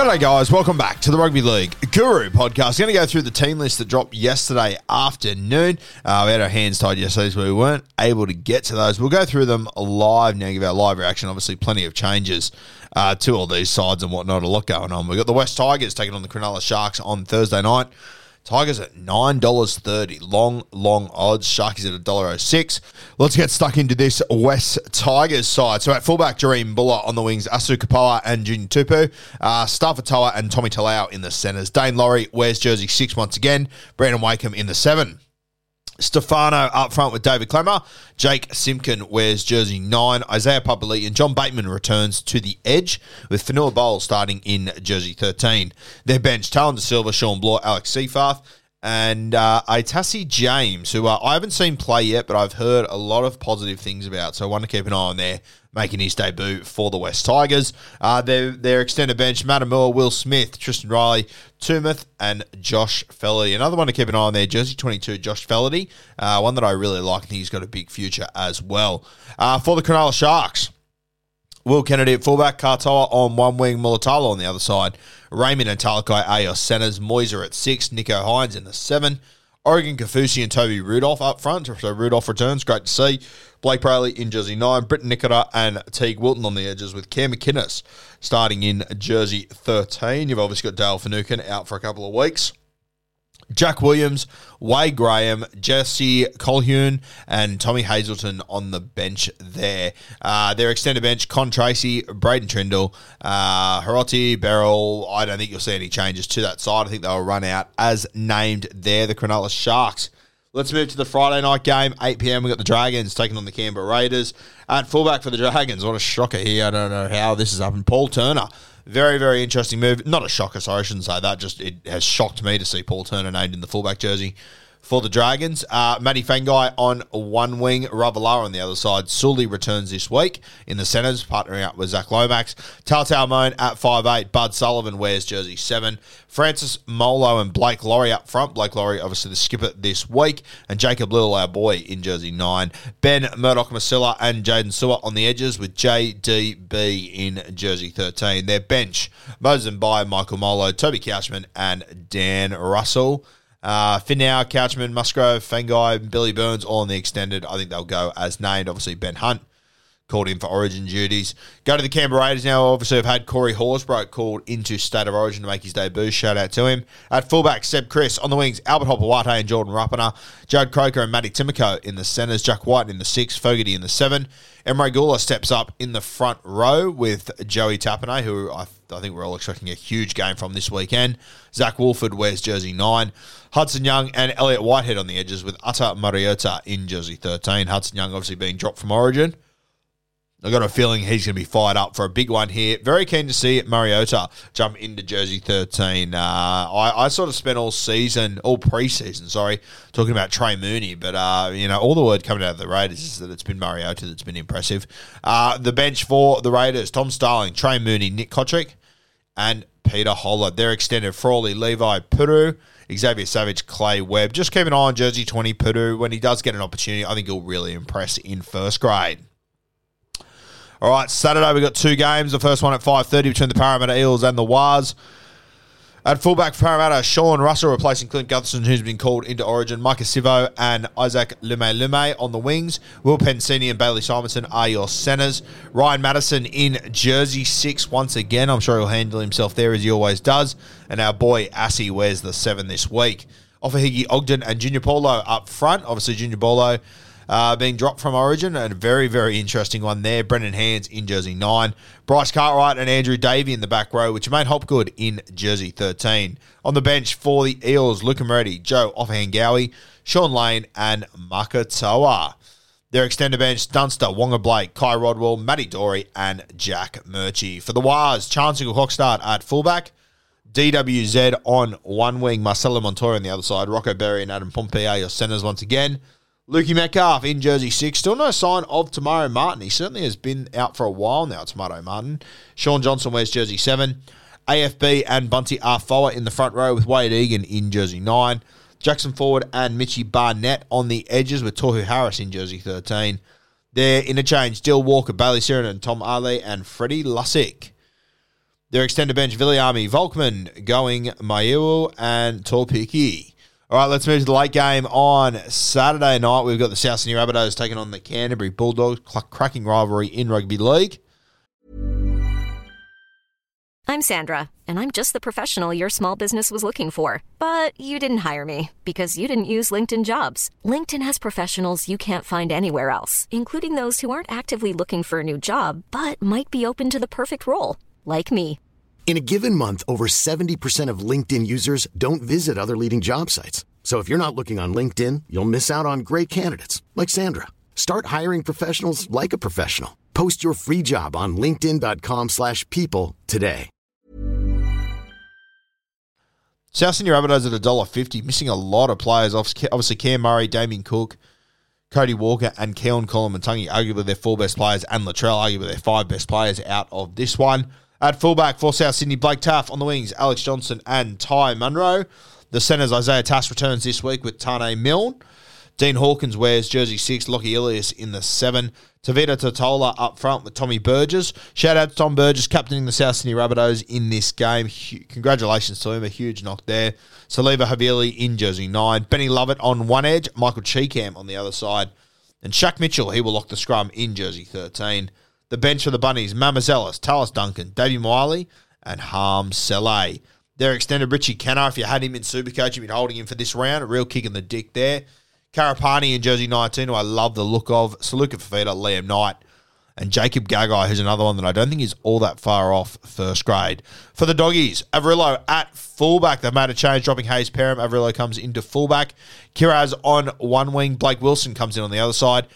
G'day, guys. Welcome back to the Rugby League Guru podcast. Going to go through the team list that dropped yesterday afternoon. Uh, we had our hands tied yesterday, so we weren't able to get to those. We'll go through them live now, give our live reaction. Obviously, plenty of changes uh, to all these sides and whatnot. A lot going on. We've got the West Tigers taking on the Cronulla Sharks on Thursday night. Tigers at nine dollars thirty, long, long odds. Sharkies at a dollar oh six. Let's get stuck into this West Tigers side. So at fullback, Jahream Bula on the wings, Asu Kepaoa and Junior Tupou, uh, Starfatoa and Tommy Talau in the centres. Daine Laurie wears jersey six once again. Brandon Wakeham in the seven. Stefano up front with David Klemmer. Jake Simpkin wears jersey 9. Isaiah Papali and John Bateman returns to the edge with Fanua Bowles starting in jersey 13. Their bench, Tallyn Da Silva, Shawn Blore, Alex Seyfarth, and uh, Itasi James, who uh, I haven't seen play yet, but I've heard a lot of positive things about. So I want to keep an eye on there, making his debut for the West Tigers. Uh, their, their extended bench, Matamua, Will Smith, Tristan Riley, Tumith, and Josh Fellerty. Another one to keep an eye on there, Jersey 22, Josh Fellerty. Uh, one that I really like, and think he's got a big future as well. Uh, for the Cronulla Sharks, Will Kennedy at fullback, Kartoa on one wing, Mulitalo on the other side, Raymond and Talakai Ayos centres, Moiser at six, Nicho Hynes in the seven, Oregon Kaufusi and Toby Rudolph up front. So Rudolph returns, great to see. Blayke Brailey in jersey nine, Briton Nikora and Teig Wilton on the edges with Cam McInnes starting in jersey 13. You've obviously got Dale Finucane out for a couple of weeks. Jack Williams, Wade Graham, Jesse Colquhoun, and Tommy Hazelton on the bench there. Uh, their extended bench, Con Tracy, Braden Trindall, uh, Hiroti, Beryl. I don't think you'll see any changes to that side. I think they'll run out as named there, the Cronulla Sharks. Let's move to the Friday night game, 8 p.m. We've got the Dragons taking on the Canberra Raiders. At fullback for the Dragons, what a shocker here. I don't know how this has happened. Paul Turner very, very interesting move. Not a shocker, sorry, I shouldn't say that. Just it has shocked me to see Paul Turner named in the fullback jersey for the Dragons. Uh, Matty Feagai on one wing, Ravalawa on the other side. Sully returns this week in the centres, partnering up with Zach Lomax. Taltal Moan at five eight. Bud Sullivan wears jersey 7. Francis Molo and Blake Lawrie up front. Blake Lawrie, obviously the skipper this week. And Jacob Liddle, our boy, in jersey 9. Ben Murdoch Masila and Jaydn Su'A on the edges with JDB in jersey 13. Their bench, Moses and by Michael Molo, Toby Couchman, and Dan Russell. Uh, Finau, Couchman, Musgrove, Feagai, Billy Burns, all in the extended. I think they'll go as named. Obviously, Ben Hunt called in for Origin duties. Go to the Canberra Raiders now. Obviously, I've had Corey Horsburgh called into State of Origin to make his debut. Shout out to him. At fullback, Seb Kris. On the wings, Albert Hopoate and Jordan Rapana. Judd Croker and Matty Timoko in the centres. Jack White in the six. Fogarty in the seven. Emre Guler steps up in the front row with Joey Tapine, who I, I think we're all expecting a huge game from this weekend. Zac Woolford wears jersey 9. Hudson Young and Elliot Whitehead on the edges with Uta Mariota in jersey 13. Hudson Young obviously being dropped from Origin. I've got a feeling he's going to be fired up for a big one here. Very keen to see Mariota jump into jersey 13. Uh, I, I, sort of spent all season, all preseason, sorry, talking about Trey Mooney, but, uh, you know, all the word coming out of the Raiders is that it's been Mariota that's been impressive. Uh, the bench for the Raiders, Tom Starling, Trey Mooney, Nick Cotric, and Peter Hola. They're extended Frawley, Levi, Puru, Xavier Savage, Clay Webb. Just keep an eye on jersey 20, Puru. When he does get an opportunity, I think he'll really impress in first grade. All right, Saturday we've got two games. The first one at 5.30 between the Parramatta Eels and the Waz. At fullback for Parramatta, Sean Russell replacing Clint Gutherson, who's been called into Origin. Maika Sivo and Isaac Lumelume on the wings. Will Penisini and Bailey Simonsson are your centres. Ryan Matterson in jersey six once again. I'm sure he'll handle himself there as he always does. And our boy Assy wears the seven this week. Ofahigi Ogden and Junior Paulo up front. Obviously, Junior Paulo uh, being dropped from Origin. And a very, very interesting one there. Brendan Hands in jersey 9. Bryce Cartwright and Andrew Davey in the back row, which made Hopgood in jersey 13. On the bench for the Eels, Luke Moretti, Joe Ofahengaue, Shaun Lane, and Makatoa. Their extended bench, Dunster, Wonga Blake, Kai Rodwell, Matty Dory, and Jack Murchie. For the Wars, Chancellor Hockstart at fullback. DWZ on one wing, Marcelo Montoya on the other side, Rocco Berry and Adam Pompey are your centres once again. Lukey Metcalf in jersey six. Still no sign of Tomato Martin. He certainly has been out for a while now, Tomato Martin. Shaun Johnson wears jersey seven. AFB and Bunty are forward in the front row with Wayde Egan in jersey nine. Jackson Forward and Mitchy Barnett on the edges with Tohu Harris in jersey 13. Their interchange, Dill Walker, Bailey Siren, and Tom Ali and Freddie Lussick. Their extended bench, Viliami, Volkman, going Mayu and Torpiki. All right, let's move to the late game on Saturday night. We've got the South Sydney Rabbitohs taking on the Canterbury Bulldogs, cracking rivalry in rugby league. I'm Sandra, and I'm just the professional your small business was looking for. But you didn't hire me because you didn't use LinkedIn jobs. LinkedIn has professionals you can't find anywhere else, including those who aren't actively looking for a new job but might be open to the perfect role, like me. In a given month, over 70% of LinkedIn users don't visit other leading job sites. So if you're not looking on LinkedIn, you'll miss out on great candidates like Sandra. Start hiring professionals like a professional. Post your free job on linkedin.com slash people today. South Sydney Rabbitohs at $1.50, missing a lot of players. Obviously, Cam Murray, Damien Cook, Cody Walker, and Keon Koloamatangi, arguably their four best players, and Latrell, arguably their five best players out of this one. At fullback for South Sydney, Blake Taaffe on the wings, Alex Johnson and Ty Munro. The centres, Isaiah Tass returns this week with Tane Milne. Dean Hawkins wears jersey six, Lockie Ilias in the seven. Tevita Tatola up front with Tommy Burgess. Shout out to Tom Burgess, captaining the South Sydney Rabbitohs in this game. Congratulations to him, a huge knock there. Siliva Havili in jersey nine. Benny Lovett on one edge, Michael Chee Kam on the other side. And Shaq Mitchell, he will lock the scrum in jersey 13. The bench for the Bunnies, Mamazelis, Tallis Duncan, Davey Miley, and Harm Saleh. Their extended Richie Kennar, if you had him in Supercoach, you've been holding him for this round. A real kick in the dick there. Karapani in jersey 19, who I love the look of. Saluka Fafita, Liam Knight, and Jacob Gagai, who's another one that I don't think is all that far off first grade. For the doggies, Averillo at fullback. They've made a change, dropping Hayze Perham. Averillo comes into fullback. Kiraz on one wing. Blake Wilson comes in on the other side.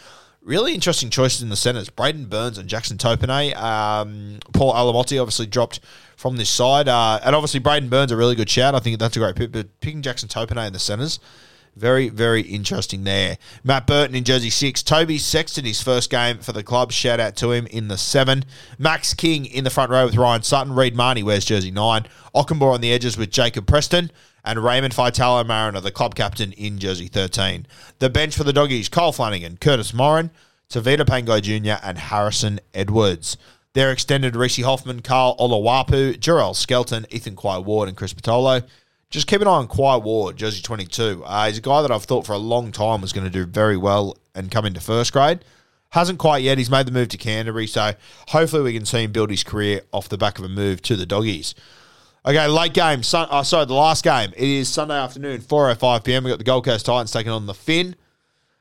Really interesting choices in the centres. Braidon Burns and Jackson Topine. Um, Paul Alamoti obviously dropped from this side. Uh, and obviously, Braidon Burns a really good shout. I think that's a great pick. But picking Jackson Topine in the centres, very, very interesting there. Matt Burton in jersey six. Toby Sexton, his first game for the club. Shout out to him in the seven. Max King in the front row with Ryan Sutton. Reed Mahoney wears jersey nine. Ockenbaugh on the edges with Jacob Preston and Raymond Faitala Mariner, the club captain in jersey 13. The bench for the doggies, Cole Flanagan, Curtis Morin, Tevita Pangai Jr., and Harrison Edwards. Their extended Rishi Hoffman, Carl Olawapu, Jarrell Skelton, Ethan Quai Ward, and Chris Patolo. Just keep an eye on Quai Ward, jersey 22. Uh, he's a guy that I've thought for a long time was going to do very well and come into first grade. Hasn't quite yet. He's made the move to Canterbury, so hopefully we can see him build his career off the back of a move to the doggies. Okay, late game. Sun, oh, sorry, the last game. It is Sunday afternoon, 4.05 p.m. We've got the Gold Coast Titans taking on the Finn.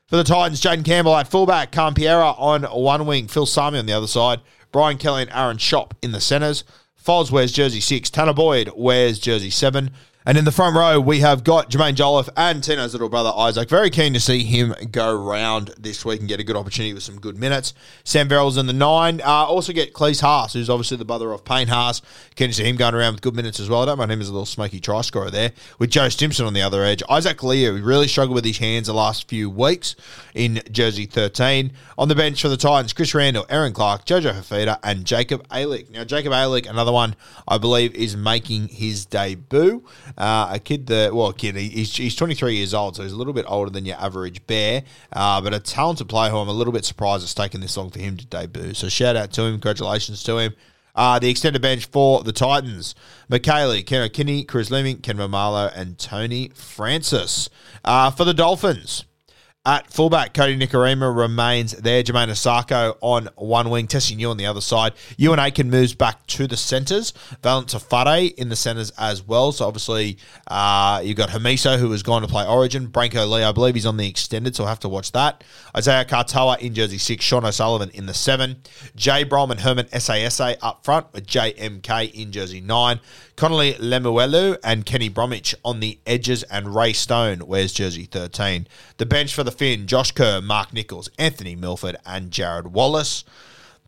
For the Titans, Jayden Campbell at fullback, Campiera on one wing, Phil Sami on the other side, Brian Kelly and Aaron Schoupp in the centres. Foz wears jersey six, Tanah Boyd wears jersey seven, and in the front row, we have got Jermaine Jolliffe and Tino's little brother Isaac. Very keen to see him go round this week and get a good opportunity with some good minutes. Sam Verrills in the nine. Uh, also get Klese Haas, who's obviously the brother of Payne Haas. Keen to see him going around with good minutes as well. I don't mind him as a little smoky try scorer there. With Joe Stimson on the other edge. Isaac who really struggled with his hands the last few weeks in jersey 13. On the bench for the Titans, Chris Randall, Aaron Clark, Jojo Fifita, and Jacob Alick. Now, Jacob Alick, another one I believe is making his debut. Uh, a kid that, well, a kid, he's, he's 23 years old, so he's a little bit older than your average bear, uh, but a talented player who I'm a little bit surprised it's taken this long for him to debut. So shout out to him, congratulations to him. Uh, the extended bench for the Titans: McKaylee, Ken O'Kinney, Chris Leeming, Ken Mamalo, and Tony Francis. Uh, for the Dolphins. At fullback, Kodi Nikorima remains there. Jamayne Isaako on one wing, testing you on the other side. Euan Aitken moves back to the centres. Valent Tafade in the centres as well. So obviously, uh, you've got Hamiso, who has gone to play Origin. Brenko Lee, I believe he's on the extended, so I'll have to watch that. Isaiah Katoa in jersey six. Sean O'Sullivan in the seven. Jay Brom and Herman SASA up front with JMK in jersey nine. Connolly Lemuelu and Kenny Bromwich on the edges, and Ray Stone wears jersey 13. The bench for the Finn, Josh Kerr, Mark Nichols, Anthony Milford, and Jared Wallace.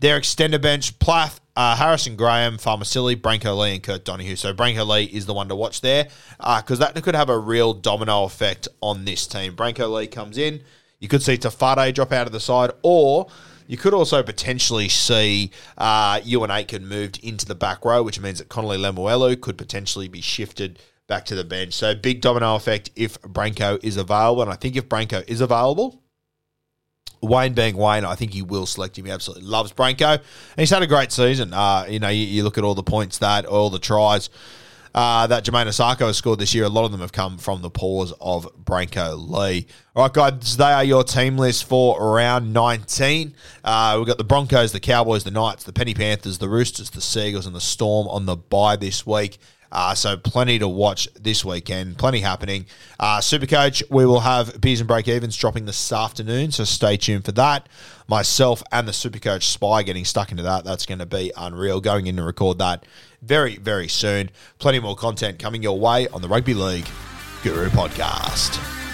Their extended bench, Plath, uh, Harrison Graham, Farmasili, Brenko Lee, and Kurt Donoghoe. So Brenko Lee is the one to watch there because uh, that could have a real domino effect on this team. Brenko Lee comes in. You could see Tafade drop out of the side, or you could also potentially see uh, Euan Aitken moved into the back row, which means that Connolly Lemuelu could potentially be shifted back to the bench. So big domino effect if Brenko is available. And I think if Brenko is available, Wayne being Wayne, I think he will select him. He absolutely loves Brenko. And he's had a great season. Uh, you know, you, you look at all the points that, all the tries uh, that Jamayne Isaako has scored this year. A lot of them have come from the paws of Brenko Lee. All right, guys, they are your team list for round 19. Uh, we've got the Broncos, the Cowboys, the Knights, the Penny Panthers, the Roosters, the Seagulls, and the Storm on the bye this week. Uh, so plenty to watch this weekend, plenty happening. Uh, Supercoach, we will have beers and break evens dropping this afternoon, so stay tuned for that. Myself and the Supercoach spy getting stuck into that. That's going to be unreal. Going in to record that very, very soon. Plenty more content coming your way on the Rugby League Guru podcast.